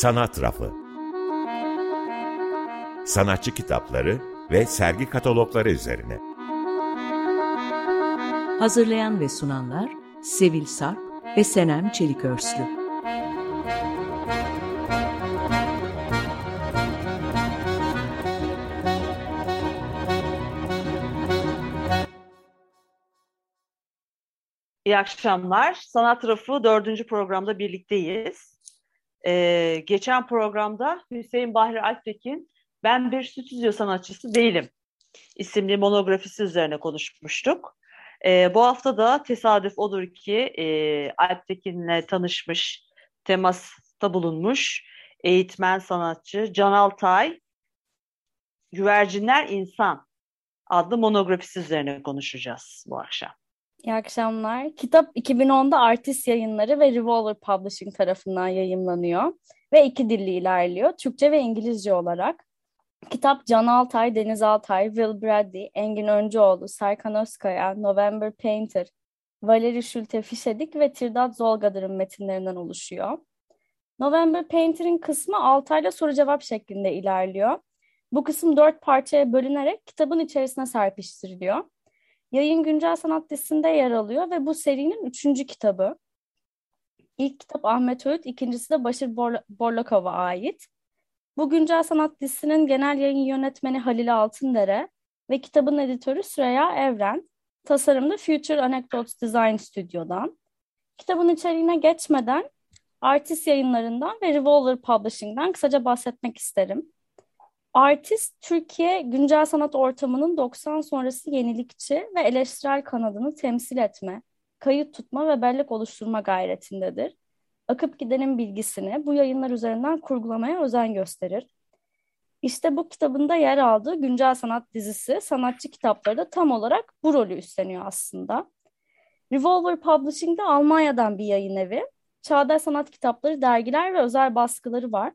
Sanat Rafı Sanatçı kitapları ve sergi katalogları üzerine. Hazırlayan ve sunanlar Sevil Sarp ve Senem Çelikörslü. İyi akşamlar. Sanat Rafı dördüncü programda birlikteyiz. Ee, geçen programda Hüseyin Bahri Alptekin ben bir stüdyo sanatçısı değilim isimli monografisi üzerine konuşmuştuk. Ee, bu hafta da tesadüf odur ki e, Alptekin'le tanışmış, temasta bulunmuş eğitmen sanatçı Can Altay Güvercinler İnsan adlı monografisi üzerine konuşacağız bu akşam. İyi akşamlar. Kitap 2010'da Artist Yayınları ve Revolver Publishing tarafından yayımlanıyor ve iki dilli ilerliyor. Türkçe ve İngilizce olarak. Kitap Can Altay, Deniz Altay, Will Bradley, Engin Öncüoğlu, Serkan Özkaya, November Painter, Valeri Şülte Fişedik ve Tirdat Zolgadır'ın metinlerinden oluşuyor. November Painter'ın kısmı Altay'la soru cevap şeklinde ilerliyor. Bu kısım dört parçaya bölünerek kitabın içerisine serpiştiriliyor. Yayın Güncel Sanat dizisinde yer alıyor ve bu serinin üçüncü kitabı. İlk kitap Ahmet Öğüt, ikincisi de Başır Borlakov'a ait. Bu Güncel Sanat dizisinin genel yayın yönetmeni Halil Altındere ve kitabın editörü Süreyya Evren. Tasarımda Future Anecdotes Design Studio'dan. Kitabın içeriğine geçmeden Artist yayınlarından ve Revolver Publishing'den kısaca bahsetmek isterim. Artist, Türkiye güncel sanat ortamının 90 sonrası yenilikçi ve eleştirel kanadını temsil etme, kayıt tutma ve bellek oluşturma gayretindedir. Akıp gidenin bilgisini bu yayınlar üzerinden kurgulamaya özen gösterir. İşte bu kitabında yer aldığı güncel sanat dizisi sanatçı kitapları da tam olarak bu rolü üstleniyor aslında. Revolver Publishing'de Almanya'dan bir yayın evi. Çağdaş sanat kitapları, dergiler ve özel baskıları var.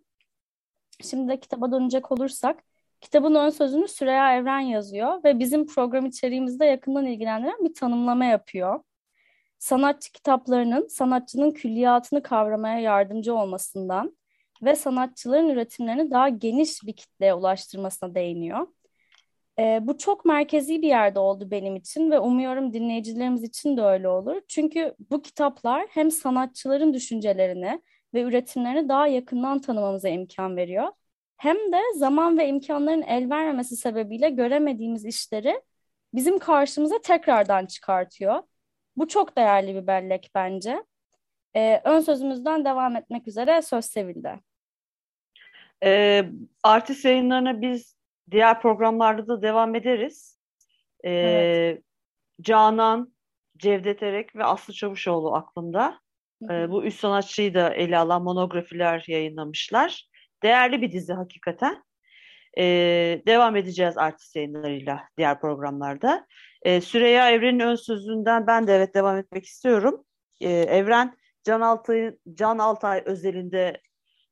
Şimdi de kitaba dönecek olursak, kitabın ön sözünü Süreyya Evren yazıyor ve bizim program içeriğimizde yakından ilgilendiren bir tanımlama yapıyor. Sanatçı kitaplarının sanatçının külliyatını kavramaya yardımcı olmasından ve sanatçıların üretimlerini daha geniş bir kitleye ulaştırmasına değiniyor. E, bu çok merkezi bir yerde oldu benim için ve umuyorum dinleyicilerimiz için de öyle olur. Çünkü bu kitaplar hem sanatçıların düşüncelerini ve üretimlerini daha yakından tanımamıza imkan veriyor. Hem de zaman ve imkanların el vermemesi sebebiyle göremediğimiz işleri bizim karşımıza tekrardan çıkartıyor. Bu çok değerli bir bellek bence. Ee, ön sözümüzden devam etmek üzere söz sevildi. Ee, artist yayınlarına biz diğer programlarda da devam ederiz. Ee, evet. Canan, Cevdet Erek ve Aslı Çavuşoğlu aklımda. E, bu üç sanatçıyı da ele alan monografiler yayınlamışlar. Değerli bir dizi hakikaten. E, devam edeceğiz artist yayınlarıyla diğer programlarda. E, Süreyya Evren'in ön sözünden ben de evet devam etmek istiyorum. E, Evren Can Altay, Can Altay özelinde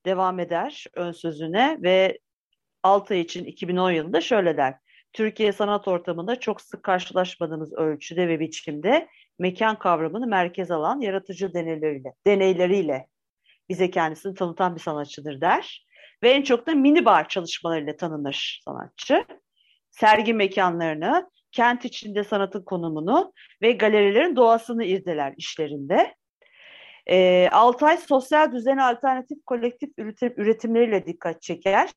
devam eder ön sözüne ve Altay için 2010 yılında şöyle der. Türkiye sanat ortamında çok sık karşılaşmadığımız ölçüde ve biçimde mekan kavramını merkez alan yaratıcı deneyleriyle, deneyleriyle bize kendisini tanıtan bir sanatçıdır der. Ve en çok da mini bar çalışmalarıyla tanınır sanatçı. Sergi mekanlarını, kent içinde sanatın konumunu ve galerilerin doğasını irdeler işlerinde. E, Altay sosyal düzene alternatif kolektif üretim, üretimleriyle dikkat çeker.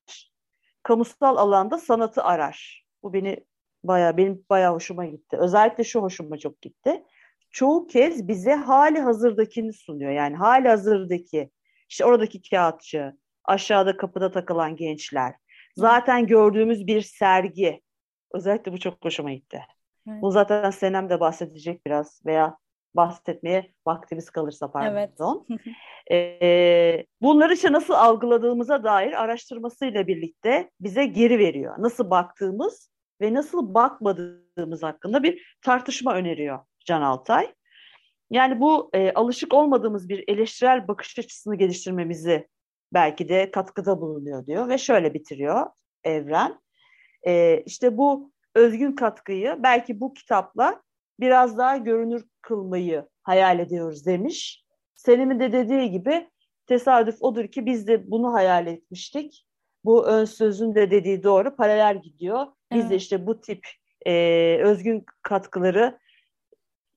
Kamusal alanda sanatı arar. Bu beni bayağı benim bayağı hoşuma gitti. Özellikle şu hoşuma çok gitti çoğu kez bize hali hazırdakini sunuyor. Yani hali hazırdaki işte oradaki kağıtçı, aşağıda kapıda takılan gençler. Zaten gördüğümüz bir sergi. Özellikle bu çok hoşuma gitti. Evet. Bunu zaten Senem de bahsedecek biraz veya bahsetmeye vaktimiz kalırsa pardon. Evet. ee, bunları işte nasıl algıladığımıza dair araştırmasıyla birlikte bize geri veriyor. Nasıl baktığımız ve nasıl bakmadığımız hakkında bir tartışma öneriyor Can Altay. Yani bu e, alışık olmadığımız bir eleştirel bakış açısını geliştirmemizi belki de katkıda bulunuyor diyor ve şöyle bitiriyor Evren. E, işte bu özgün katkıyı belki bu kitapla biraz daha görünür kılmayı hayal ediyoruz demiş. Selim'in de dediği gibi tesadüf odur ki biz de bunu hayal etmiştik. Bu ön sözün de dediği doğru paralel gidiyor. Biz Evet. de işte bu tip e, özgün katkıları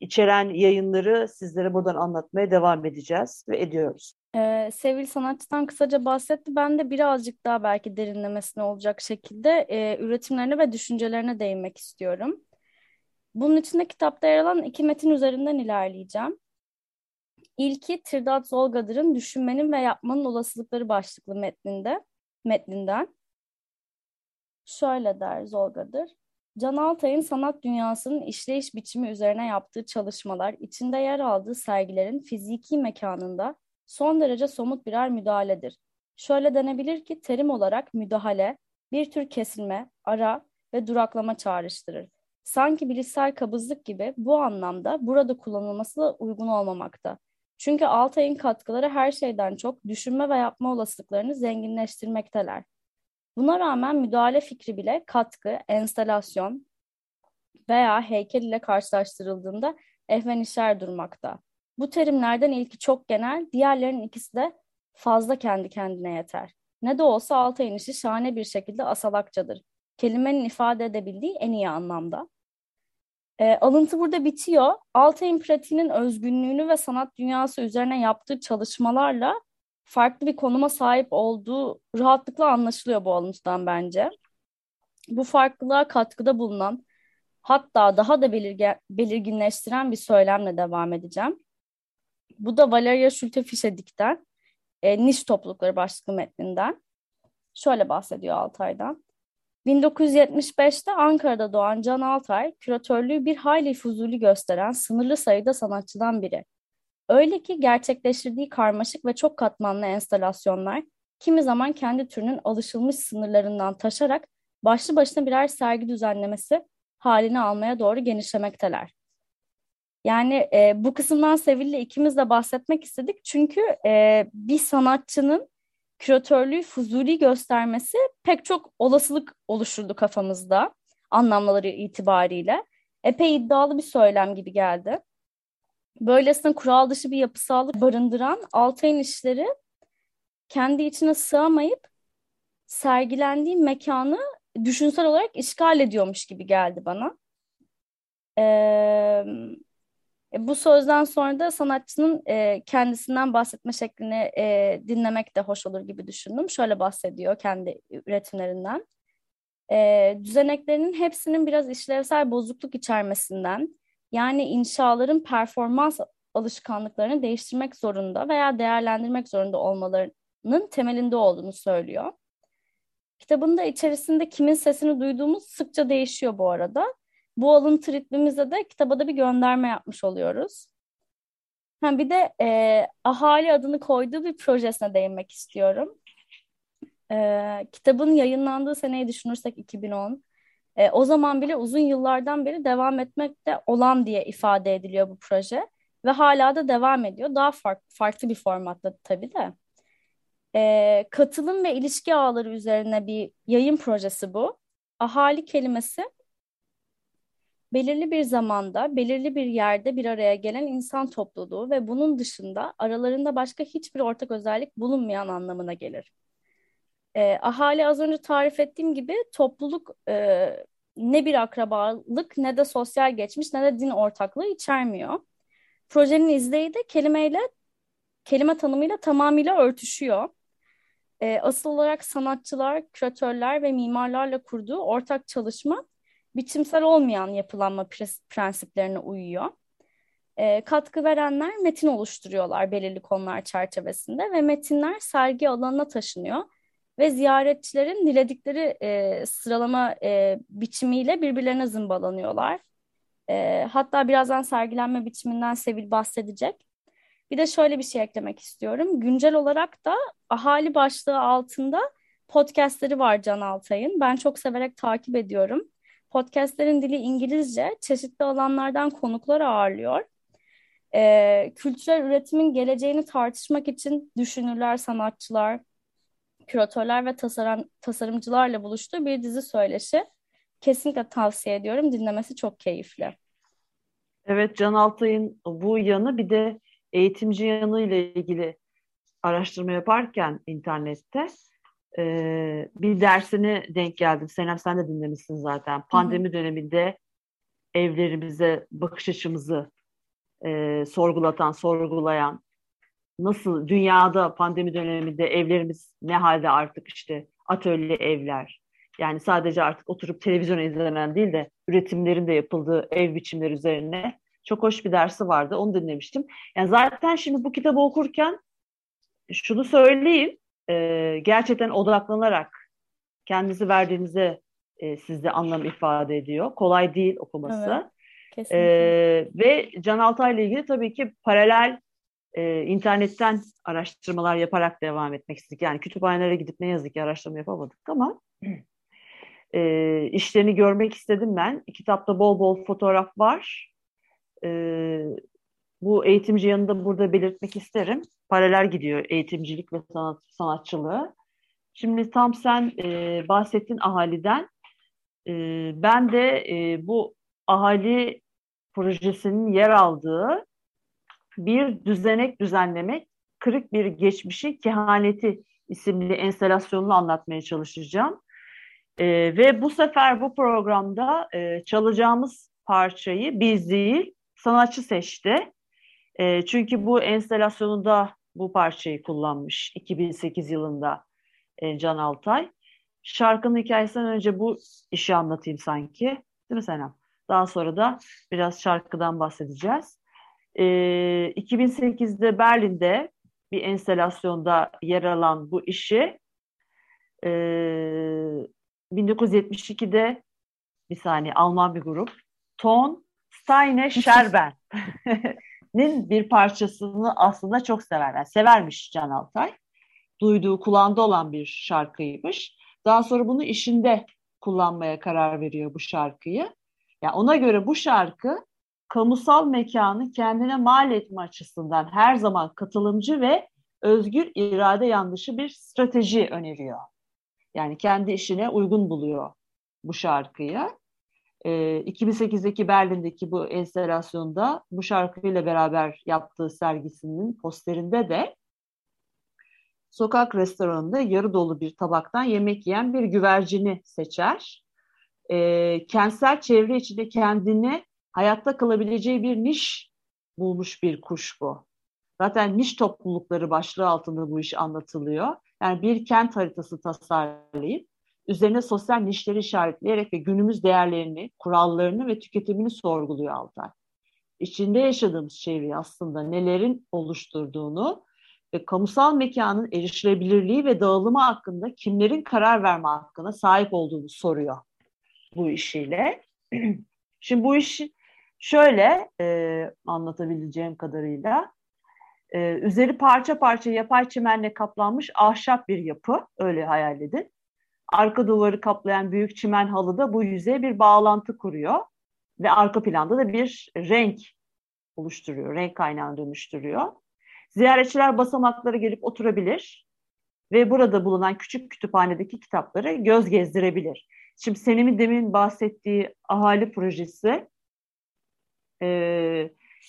içeren yayınları sizlere buradan anlatmaya devam edeceğiz ve ediyoruz. Ee, Sevil sanatçıdan kısaca bahsetti. Ben de birazcık daha belki derinlemesine olacak şekilde e, üretimlerine ve düşüncelerine değinmek istiyorum. Bunun içinde kitapta yer alan iki metin üzerinden ilerleyeceğim. İlki Tirdat Zolgadır'ın Düşünmenin ve Yapmanın Olasılıkları başlıklı metninde, metninden. Şöyle der Zolgadır. Can Altay'ın sanat dünyasının işleyiş biçimi üzerine yaptığı çalışmalar, içinde yer aldığı sergilerin fiziki mekanında son derece somut birer müdahaledir. Şöyle denebilir ki terim olarak müdahale bir tür kesilme, ara ve duraklama çağrıştırır. Sanki bilişsel kabızlık gibi bu anlamda burada kullanılması da uygun olmamakta. Çünkü Altay'ın katkıları her şeyden çok düşünme ve yapma olasılıklarını zenginleştirmekteler. Buna rağmen müdahale fikri bile katkı, enstalasyon veya heykel ile karşılaştırıldığında ehvenişer durmakta. Bu terimlerden ilki çok genel, diğerlerinin ikisi de fazla kendi kendine yeter. Ne de olsa Altay'ın işi şahane bir şekilde asalakçadır. Kelimenin ifade edebildiği en iyi anlamda. E, alıntı burada bitiyor. Altay'ın pratiğinin özgünlüğünü ve sanat dünyası üzerine yaptığı çalışmalarla farklı bir konuma sahip olduğu rahatlıkla anlaşılıyor bu alıntıdan bence. Bu farklılığa katkıda bulunan hatta daha da belirge, belirginleştiren bir söylemle devam edeceğim. Bu da Valeria Schulte-Fischedik'ten e, Niş Toplulukları başlıklı metninden. Şöyle bahsediyor Altay'dan. 1975'te Ankara'da doğan Can Altay, küratörlüğü bir hayli fuzuli gösteren sınırlı sayıda sanatçıdan biri. Öyle ki gerçekleştirdiği karmaşık ve çok katmanlı enstalasyonlar, kimi zaman kendi türünün alışılmış sınırlarından taşarak başlı başına birer sergi düzenlemesi halini almaya doğru genişlemekteler. Yani e, bu kısımdan Sevil'le ikimiz de bahsetmek istedik. Çünkü e, bir sanatçının küratörlüğü fuzuli göstermesi pek çok olasılık oluşturdu kafamızda anlamları itibariyle. Epey iddialı bir söylem gibi geldi. Böylesine kural dışı bir yapısallık barındıran Altay'ın işleri kendi içine sığamayıp sergilendiği mekanı düşünsel olarak işgal ediyormuş gibi geldi bana. Ee, bu sözden sonra da sanatçının e, kendisinden bahsetme şeklini e, dinlemek de hoş olur gibi düşündüm. Şöyle bahsediyor kendi üretimlerinden. E, düzeneklerinin hepsinin biraz işlevsel bozukluk içermesinden, yani inşaların performans alışkanlıklarını değiştirmek zorunda veya değerlendirmek zorunda olmalarının temelinde olduğunu söylüyor. Kitabında içerisinde kimin sesini duyduğumuz sıkça değişiyor bu arada. Bu alıntı ritmimizde de kitaba da bir gönderme yapmış oluyoruz. Ha, bir de e, ahali adını koyduğu bir projesine değinmek istiyorum. E, kitabın yayınlandığı seneyi düşünürsek 2010. E, o zaman bile uzun yıllardan beri devam etmekte olan diye ifade ediliyor bu proje. Ve hala da devam ediyor. Daha farklı, farklı bir formatta tabii de. E, katılım ve ilişki ağları üzerine bir yayın projesi bu. Ahali kelimesi belirli bir zamanda, belirli bir yerde bir araya gelen insan topluluğu ve bunun dışında aralarında başka hiçbir ortak özellik bulunmayan anlamına gelir. E, ahali az önce tarif ettiğim gibi topluluk e, ne bir akrabalık ne de sosyal geçmiş ne de din ortaklığı içermiyor. Projenin izleyi de kelimeyle, kelime tanımıyla tamamıyla örtüşüyor. E, asıl olarak sanatçılar, küratörler ve mimarlarla kurduğu ortak çalışma biçimsel olmayan yapılanma prensiplerine uyuyor. E, katkı verenler metin oluşturuyorlar belirli konular çerçevesinde ve metinler sergi alanına taşınıyor ve ziyaretçilerin diledikleri e, sıralama e, biçimiyle birbirlerine zımbalanıyorlar. E, hatta birazdan sergilenme biçiminden Sevil bahsedecek. Bir de şöyle bir şey eklemek istiyorum. Güncel olarak da ahali başlığı altında podcastleri var Can Altay'ın. Ben çok severek takip ediyorum. Podcastlerin dili İngilizce, çeşitli alanlardan konuklar ağırlıyor. Ee, kültürel üretimin geleceğini tartışmak için düşünürler, sanatçılar, küratörler ve tasarım, tasarımcılarla buluştuğu bir dizi söyleşi. Kesinlikle tavsiye ediyorum. Dinlemesi çok keyifli. Evet, Can Altay'ın bu yanı bir de eğitimci yanı ile ilgili araştırma yaparken internette e, bir dersine denk geldim. Senem sen de dinlemişsin zaten. Pandemi hı hı. döneminde evlerimize bakış açımızı e, sorgulatan, sorgulayan, nasıl dünyada pandemi döneminde evlerimiz ne halde artık işte atölye evler. Yani sadece artık oturup televizyon izlenen değil de üretimlerin de yapıldığı ev biçimleri üzerine çok hoş bir dersi vardı. Onu dinlemiştim. Yani zaten şimdi bu kitabı okurken şunu söyleyeyim. E, gerçekten odaklanarak kendinizi verdiğinize e, sizde anlam ifade ediyor. Kolay değil okuması. Evet, e, ve Can Altay ile ilgili tabii ki paralel e, internetten araştırmalar yaparak devam etmek istedik. Yani kütüphanelere gidip ne yazık ki araştırma yapamadık ama e, işlerini görmek istedim ben. Kitapta bol bol fotoğraf var. E, bu eğitimci yanında burada belirtmek isterim. Paralel gidiyor eğitimcilik ve sanat sanatçılığı. Şimdi tam sen e, bahsettin ahaliden. E, ben de e, bu ahali projesinin yer aldığı bir düzenek düzenlemek, kırık bir geçmişi kehaneti isimli enstalasyonunu anlatmaya çalışacağım. E, ve bu sefer bu programda e, çalacağımız parçayı biz değil, sanatçı seçti. E, çünkü bu enstalasyonunda bu parçayı kullanmış 2008 yılında e, Can Altay. Şarkının hikayesinden önce bu işi anlatayım sanki. Değil mi Senem? Daha sonra da biraz şarkıdan bahsedeceğiz. E, ee, 2008'de Berlin'de bir enstalasyonda yer alan bu işi e, 1972'de bir saniye Alman bir grup Ton Steine Scherben'in bir parçasını aslında çok severler. Severmiş Can Altay. Duyduğu, kulağında olan bir şarkıymış. Daha sonra bunu işinde kullanmaya karar veriyor bu şarkıyı. Yani ona göre bu şarkı kamusal mekanı kendine mal etme açısından her zaman katılımcı ve özgür irade yanlışı bir strateji öneriyor. Yani kendi işine uygun buluyor bu şarkıyı. E, ee, 2008'deki Berlin'deki bu enstalasyonda bu şarkıyla beraber yaptığı sergisinin posterinde de sokak restoranında yarı dolu bir tabaktan yemek yiyen bir güvercini seçer. E, kentsel çevre içinde kendini hayatta kalabileceği bir niş bulmuş bir kuş bu. Zaten niş toplulukları başlığı altında bu iş anlatılıyor. Yani bir kent haritası tasarlayıp üzerine sosyal nişleri işaretleyerek ve günümüz değerlerini, kurallarını ve tüketimini sorguluyor Altay. İçinde yaşadığımız çevreyi aslında nelerin oluşturduğunu ve kamusal mekanın erişilebilirliği ve dağılımı hakkında kimlerin karar verme hakkına sahip olduğunu soruyor bu işiyle. Şimdi bu iş şöyle e, anlatabileceğim kadarıyla e, üzeri parça parça yapay çimenle kaplanmış ahşap bir yapı öyle hayal edin. Arka duvarı kaplayan büyük çimen halı da bu yüzeye bir bağlantı kuruyor ve arka planda da bir renk oluşturuyor, renk kaynağını dönüştürüyor. Ziyaretçiler basamaklara gelip oturabilir ve burada bulunan küçük kütüphanedeki kitapları göz gezdirebilir. Şimdi Senem'in demin bahsettiği ahali projesi e,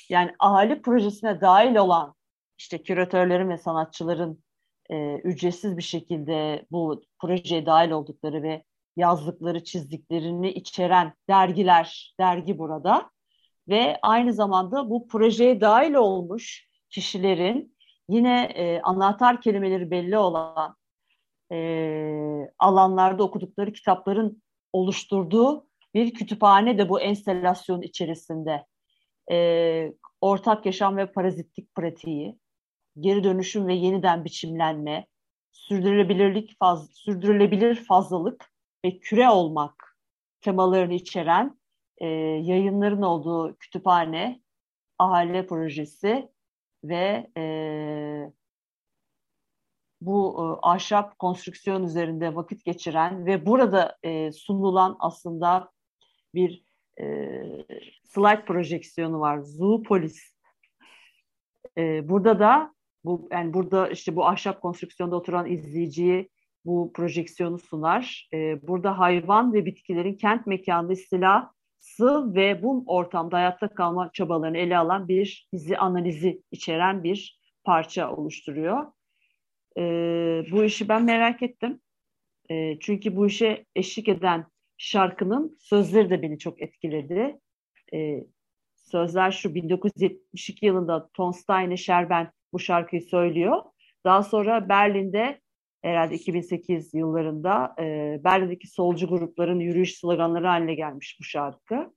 yani ahali projesine dahil olan işte küratörlerin ve sanatçıların e, ücretsiz bir şekilde bu projeye dahil oldukları ve yazdıkları, çizdiklerini içeren dergiler, dergi burada ve aynı zamanda bu projeye dahil olmuş kişilerin yine e, anahtar kelimeleri belli olan e, alanlarda okudukları kitapların oluşturduğu bir kütüphane de bu enstelasyon içerisinde. E, ortak yaşam ve parazitlik pratiği, geri dönüşüm ve yeniden biçimlenme, sürdürülebilirlik, faz, sürdürülebilir fazlalık ve küre olmak temalarını içeren e, yayınların olduğu kütüphane, ahale projesi ve e, bu e, ahşap konstrüksiyon üzerinde vakit geçiren ve burada e, sunulan aslında bir e, slide projeksiyonu var. Zoopolis. E, burada da bu yani burada işte bu ahşap konstrüksiyonda oturan izleyiciyi bu projeksiyonu sunar. E, burada hayvan ve bitkilerin kent mekanında istilası ve bu ortamda hayatta kalma çabalarını ele alan bir dizi analizi içeren bir parça oluşturuyor. E, bu işi ben merak ettim. E, çünkü bu işe eşlik eden şarkının sözleri de beni çok etkiledi. E, sözler şu 1972 yılında Ton Steine Scherben bu şarkıyı söylüyor. Daha sonra Berlin'de herhalde 2008 yıllarında e, Berlin'deki solcu grupların yürüyüş sloganları haline gelmiş bu şarkı.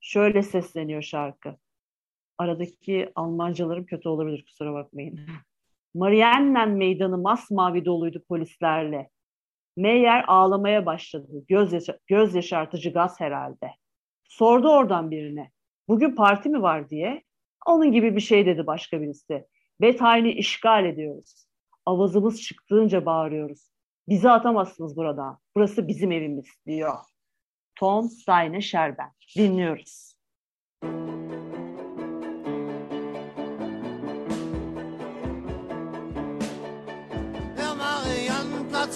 Şöyle sesleniyor şarkı. Aradaki Almancalarım kötü olabilir kusura bakmayın. Mariannen meydanı masmavi doluydu polislerle. Meyer ağlamaya başladı. Göz, göz yaşartıcı gaz herhalde. Sordu oradan birine. Bugün parti mi var diye. Onun gibi bir şey dedi başka birisi. Bethane'i işgal ediyoruz. Avazımız çıktığınca bağırıyoruz. Bizi atamazsınız buradan. Burası bizim evimiz diyor. Ton Steine Scherben. Dinliyoruz. Der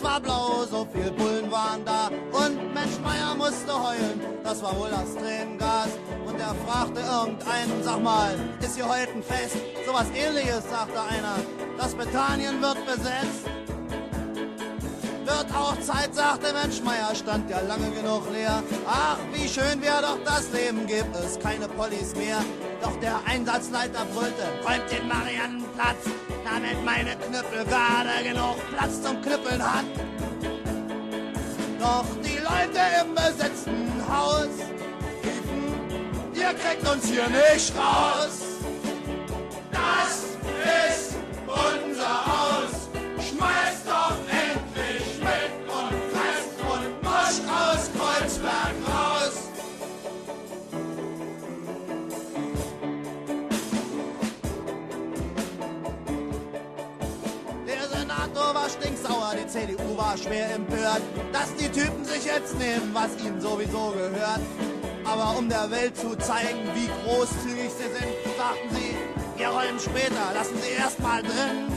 war blau, so viel Bullen waren da. Und Mensch Meier musste heulen, das war wohl das Tränengas. Und er fragte irgendeinen, sag mal, ist hier heute ein Fest? Sowas ähnliches, sagte einer. Das Bethanien wird besetzt. Wird auch Zeit, sagte Mensch Meier, stand ja lange genug leer. Ach, wie schön wäre doch das Leben, gibt es keine Pollis mehr. Doch der Einsatzleiter brüllte, räumt den Mariannenplatz, damit meine Knüppel gerade genug Platz zum Knüppeln hat. Doch die Leute im besetzten Haus riefen, ihr kriegt uns hier nicht raus. Das ist unser Haus. Schwer empört, dass die Typen sich jetzt nehmen, was ihnen sowieso gehört. Aber um der Welt zu zeigen, wie großzügig sie sind, sagten sie, wir rollen später, lassen sie erst mal drin.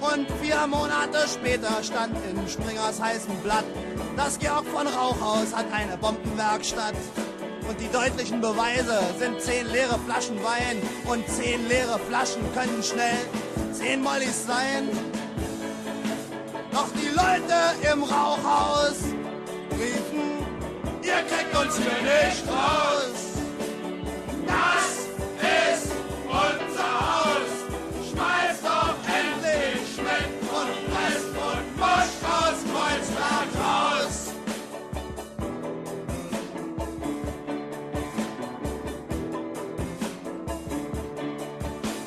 Und vier Monate später stand in Springers heißem Blatt, das Georg von Rauchhaus hat eine Bombenwerkstatt. Und die deutlichen Beweise sind zehn leere Flaschen Wein und zehn leere Flaschen können schnell zehn Mollys sein. Doch die Leute im Rauchhaus riefen, ihr kriegt uns hier nicht raus. Das ist unser Haus. Schmeißt doch endlich Schmidt und Rest und Mosch aus Kreuzberg raus.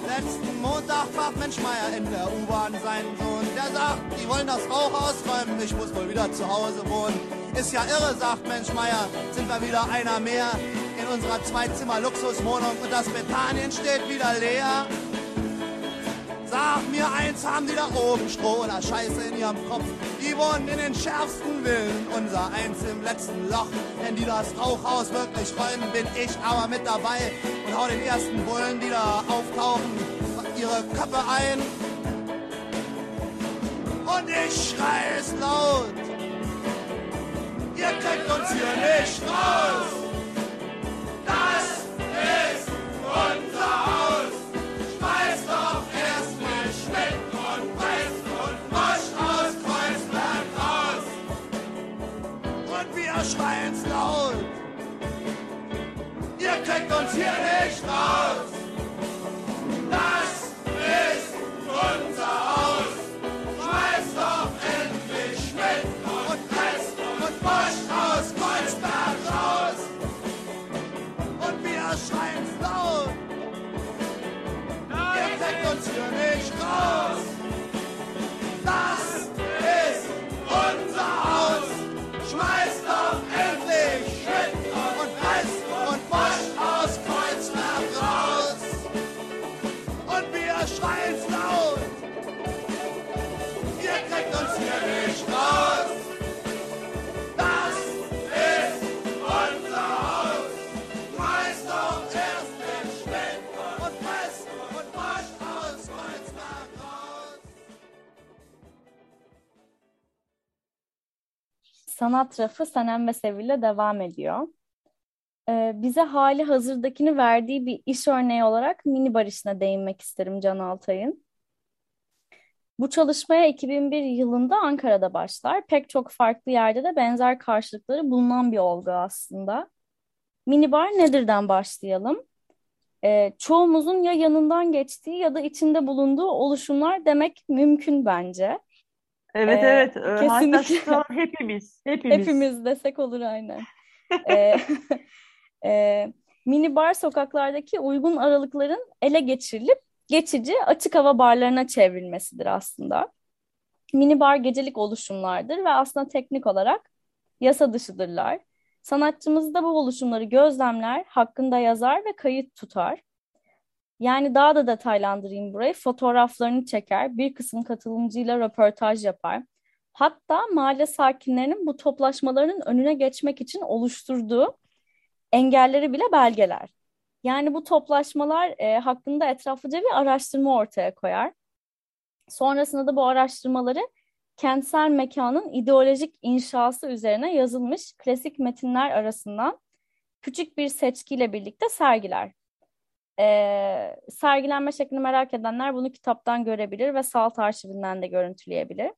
Letzten Montag fragt Mensch Meier in der U-Bahn seinen Sohn. Der sagt, die wollen das Rauch ausräumen, ich muss wohl wieder zu Hause wohnen. Ist ja irre, sagt Mensch Meier, sind wir wieder einer mehr in unserer Zwei-Zimmer-Luxuswohnung und das Bethanien steht wieder leer. Sag mir eins, haben die da oben Stroh oder Scheiße in ihrem Kopf? Die wohnen in den schärfsten Villen, unser eins im letzten Loch. Wenn die das Rauchhaus wirklich räumen, bin ich aber mit dabei und hau den ersten Bullen, die da auftauchen, ihre Köpfe ein. Und ich schrei es laut. Ihr kriegt uns hier nicht raus. Das ist unser Haus. Schmeißt doch erstmal Schmidt und Preis und Mosch aus Kreuzberg raus. Und wir schreien's laut. Ihr kriegt uns hier nicht raus. Sanat rafı Sanem ve Sevil'le devam ediyor. Ee, bize hali hazırdakini verdiği bir iş örneği olarak mini barışına değinmek isterim Can Altay'ın. Bu çalışmaya 2001 yılında Ankara'da başlar. Pek çok farklı yerde de benzer karşılıkları bulunan bir olgu aslında. Minibar nedirden başlayalım. E, çoğumuzun ya yanından geçtiği ya da içinde bulunduğu oluşumlar demek mümkün bence. Evet Ee, evet. Ee, hatta kesinlikle. hepimiz. Hepimiz. Hepimiz desek olur aynen. e, e, minibar sokaklardaki uygun aralıkların ele geçirilip geçici açık hava barlarına çevrilmesidir aslında. Minibar gecelik oluşumlardır ve aslında teknik olarak yasa dışıdırlar. Sanatçımız da bu oluşumları gözlemler, hakkında yazar ve kayıt tutar. Yani daha da detaylandırayım burayı. Fotoğraflarını çeker, bir kısım katılımcıyla röportaj yapar. Hatta mahalle sakinlerinin bu toplaşmalarının önüne geçmek için oluşturduğu engelleri bile belgeler. Yani bu toplaşmalar e, hakkında etraflıca bir araştırma ortaya koyar. Sonrasında da bu araştırmaları kentsel mekanın ideolojik inşası üzerine yazılmış klasik metinler arasından küçük bir seçkiyle birlikte sergiler. Ee, sergilenme şeklini merak edenler bunu kitaptan görebilir ve Salt arşivinden de görüntüleyebilir.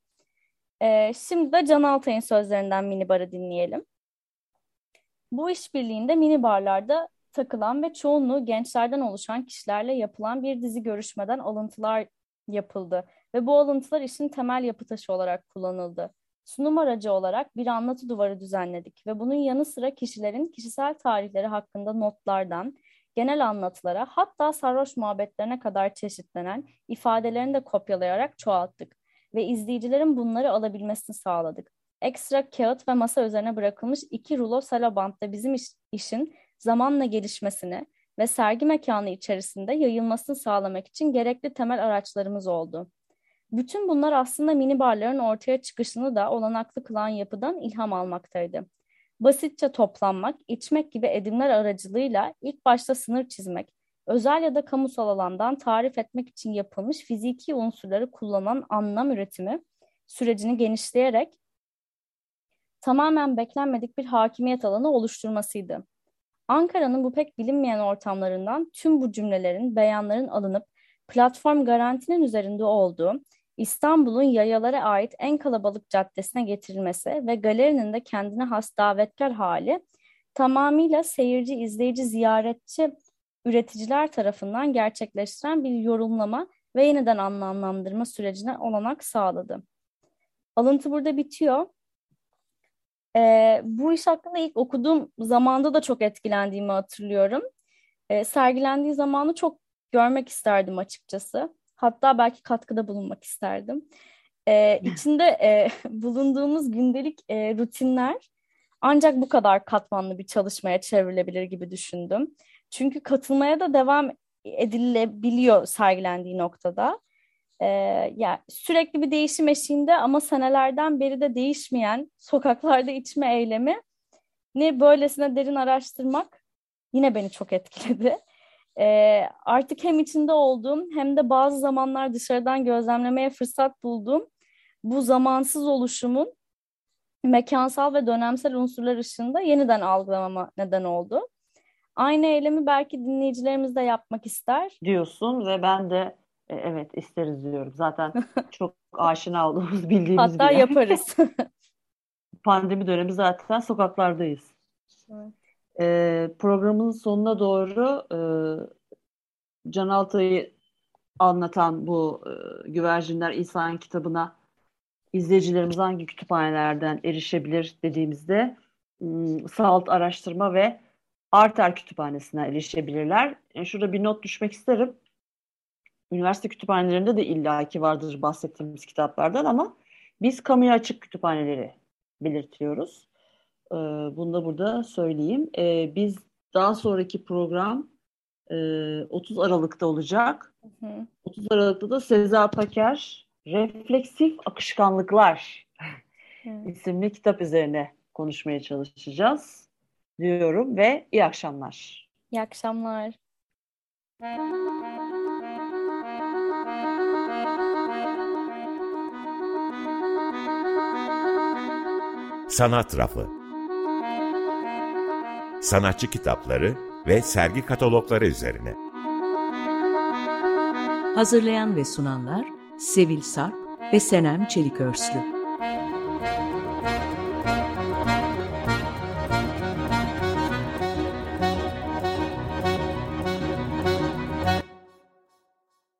Ee, şimdi de Can Altay'ın sözlerinden minibarı dinleyelim. Bu işbirliğinde minibarlarda takılan ve çoğunluğu gençlerden oluşan kişilerle yapılan bir dizi görüşmeden alıntılar yapıldı ve bu alıntılar işin temel yapı taşı olarak kullanıldı. Sunum aracı olarak bir anlatı duvarı düzenledik ve bunun yanı sıra kişilerin kişisel tarihleri hakkında notlardan, genel anlatılara hatta sarhoş muhabbetlerine kadar çeşitlenen ifadelerini de kopyalayarak çoğalttık ve izleyicilerin bunları alabilmesini sağladık. Ekstra kağıt ve masa üzerine bırakılmış iki rulo salabant da bizim iş, işin zamanla gelişmesini ve sergi mekanı içerisinde yayılmasını sağlamak için gerekli temel araçlarımız oldu. Bütün bunlar aslında mini barların ortaya çıkışını da olanaklı kılan yapıdan ilham almaktaydı. Basitçe toplanmak, içmek gibi edimler aracılığıyla ilk başta sınır çizmek, özel ya da kamusal alandan tarif etmek için yapılmış fiziki unsurları kullanan anlam üretimi sürecini genişleyerek tamamen beklenmedik bir hakimiyet alanı oluşturmasıydı. Ankara'nın bu pek bilinmeyen ortamlarından tüm bu cümlelerin, beyanların alınıp platform garantinin üzerinde olduğu İstanbul'un yayalara ait en kalabalık caddesine getirilmesi ve galerinin de kendine has davetkar hali tamamıyla seyirci, izleyici, ziyaretçi üreticiler tarafından gerçekleştiren bir yorumlama ve yeniden anlamlandırma sürecine olanak sağladı. Alıntı burada bitiyor. Ee, bu iş hakkında ilk okuduğum zamanda da çok etkilendiğimi hatırlıyorum. Ee, sergilendiği zamanı çok görmek isterdim açıkçası. Hatta belki katkıda bulunmak isterdim. Ee, içinde e, bulunduğumuz gündelik e, rutinler ancak bu kadar katmanlı bir çalışmaya çevrilebilir gibi düşündüm. Çünkü katılmaya da devam edilebiliyor sergilendiği noktada. Ee, yani sürekli bir değişim eşiğinde ama senelerden beri de değişmeyen sokaklarda içme eylemi ne böylesine derin araştırmak yine beni çok etkiledi. Ee, artık hem içinde olduğum hem de bazı zamanlar dışarıdan gözlemlemeye fırsat bulduğum bu zamansız oluşumun mekansal ve dönemsel unsurlar ışığında yeniden algılamama neden oldu. Aynı eylemi belki dinleyicilerimiz de yapmak ister. diyorsun ve ben de e, evet isteriz diyorum. Zaten çok aşina olduğumuz bildiğimiz Hatta bir yer. yaparız. Pandemi dönemi zaten sokaklardayız. Evet. Ee, programın sonuna doğru e, Can Altay'ı anlatan bu e, Güvercinler İnsan kitabına izleyicilerimiz hangi kütüphanelerden erişebilir dediğimizde m, Salt Araştırma ve Arter Kütüphanesi'ne erişebilirler. E, şurada bir not düşmek isterim. Üniversite kütüphanelerinde de illaki vardır bahsettiğimiz kitaplardan ama biz kamuya açık kütüphaneleri belirtiyoruz. Ee, bunu da burada söyleyeyim. Ee, biz daha sonraki program e, 30 Aralık'ta olacak. Hı hı. 30 Aralık'ta da Seza Paker Refleksif Akışkanlıklar Evet. isimli kitap üzerine konuşmaya çalışacağız diyorum ve iyi akşamlar. İyi akşamlar. Sanat Rafı Sanatçı kitapları ve sergi katalogları üzerine. Hazırlayan ve sunanlar Sevil Sarp ve Senem Çelikörslü.